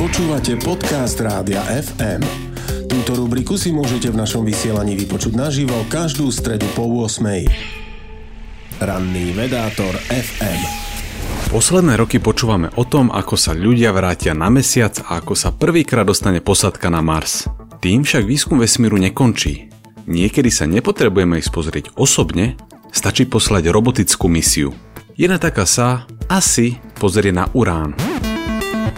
Počúvate podcast Rádia FM. Túto rubriku si môžete v našom vysielaní vypočuť naživo každú stredu po 8. Ranný vedátor FM. Posledné roky počúvame o tom, ako sa ľudia vrátia na mesiac a ako sa prvýkrát dostane posadka na Mars. Tým však výskum vesmíru nekončí. Niekedy sa nepotrebujeme ísť pozrieť osobne, stačí poslať robotickú misiu. Jedna taká sa asi pozrie na Urán.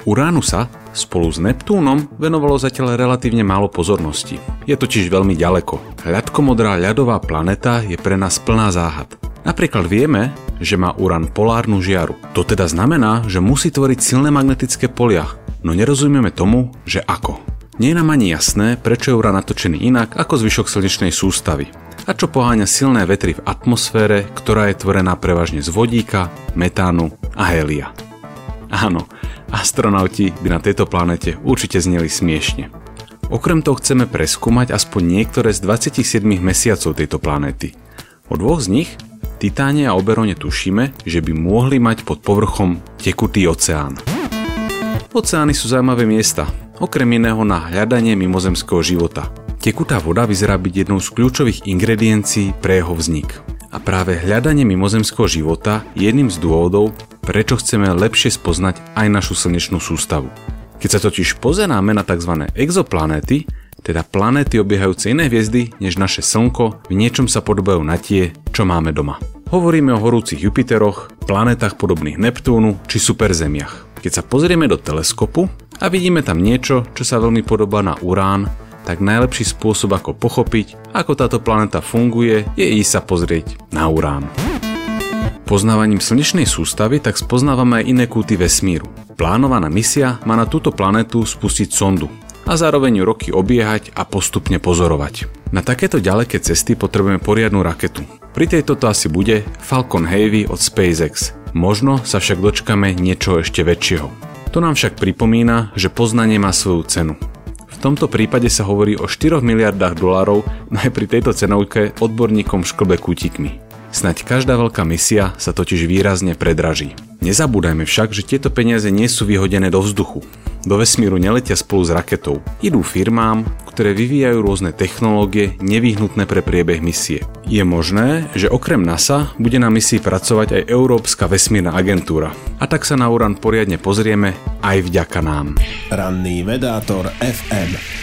Uránu sa spolu s Neptúnom venovalo zatiaľ relatívne málo pozornosti. Je totiž veľmi ďaleko. Hľadkomodrá ľadová planeta je pre nás plná záhad. Napríklad vieme, že má Urán polárnu žiaru. To teda znamená, že musí tvoriť silné magnetické polia, no nerozumieme tomu, že ako. Nie je nám ani jasné, prečo je Urán natočený inak ako zvyšok slnečnej sústavy a čo poháňa silné vetry v atmosfére, ktorá je tvorená prevažne z vodíka, metánu a hélia. Áno, astronauti by na tejto planete určite zneli smiešne. Okrem toho chceme preskúmať aspoň niektoré z 27 mesiacov tejto planéty. O dvoch z nich, Titáne a Oberone tušíme, že by mohli mať pod povrchom tekutý oceán. Oceány sú zaujímavé miesta, okrem iného na hľadanie mimozemského života. Tekutá voda vyzerá byť jednou z kľúčových ingrediencií pre jeho vznik. A práve hľadanie mimozemského života je jedným z dôvodov, prečo chceme lepšie spoznať aj našu slnečnú sústavu. Keď sa totiž pozeráme na tzv. exoplanéty, teda planéty obiehajúce iné hviezdy než naše Slnko, v niečom sa podobajú na tie, čo máme doma. Hovoríme o horúcich Jupiteroch, planetách podobných Neptúnu či superzemiach. Keď sa pozrieme do teleskopu a vidíme tam niečo, čo sa veľmi podobá na Urán, tak najlepší spôsob ako pochopiť, ako táto planéta funguje, je ísť sa pozrieť na Urán. Poznávaním slnečnej sústavy tak spoznávame aj iné kúty vesmíru. Plánovaná misia má na túto planetu spustiť sondu a zároveň ju roky obiehať a postupne pozorovať. Na takéto ďaleké cesty potrebujeme poriadnu raketu. Pri tejto to asi bude Falcon Heavy od SpaceX. Možno sa však dočkame niečo ešte väčšieho. To nám však pripomína, že poznanie má svoju cenu tomto prípade sa hovorí o 4 miliardách dolárov, no aj pri tejto cenovke odborníkom šklbe kútikmi. Snaď každá veľká misia sa totiž výrazne predraží. Nezabúdajme však, že tieto peniaze nie sú vyhodené do vzduchu. Do vesmíru neletia spolu s raketou. Idú firmám, ktoré vyvíjajú rôzne technológie nevyhnutné pre priebeh misie. Je možné, že okrem NASA bude na misii pracovať aj Európska vesmírna agentúra. A tak sa na Uran poriadne pozrieme aj vďaka nám. Ranný vedátor FM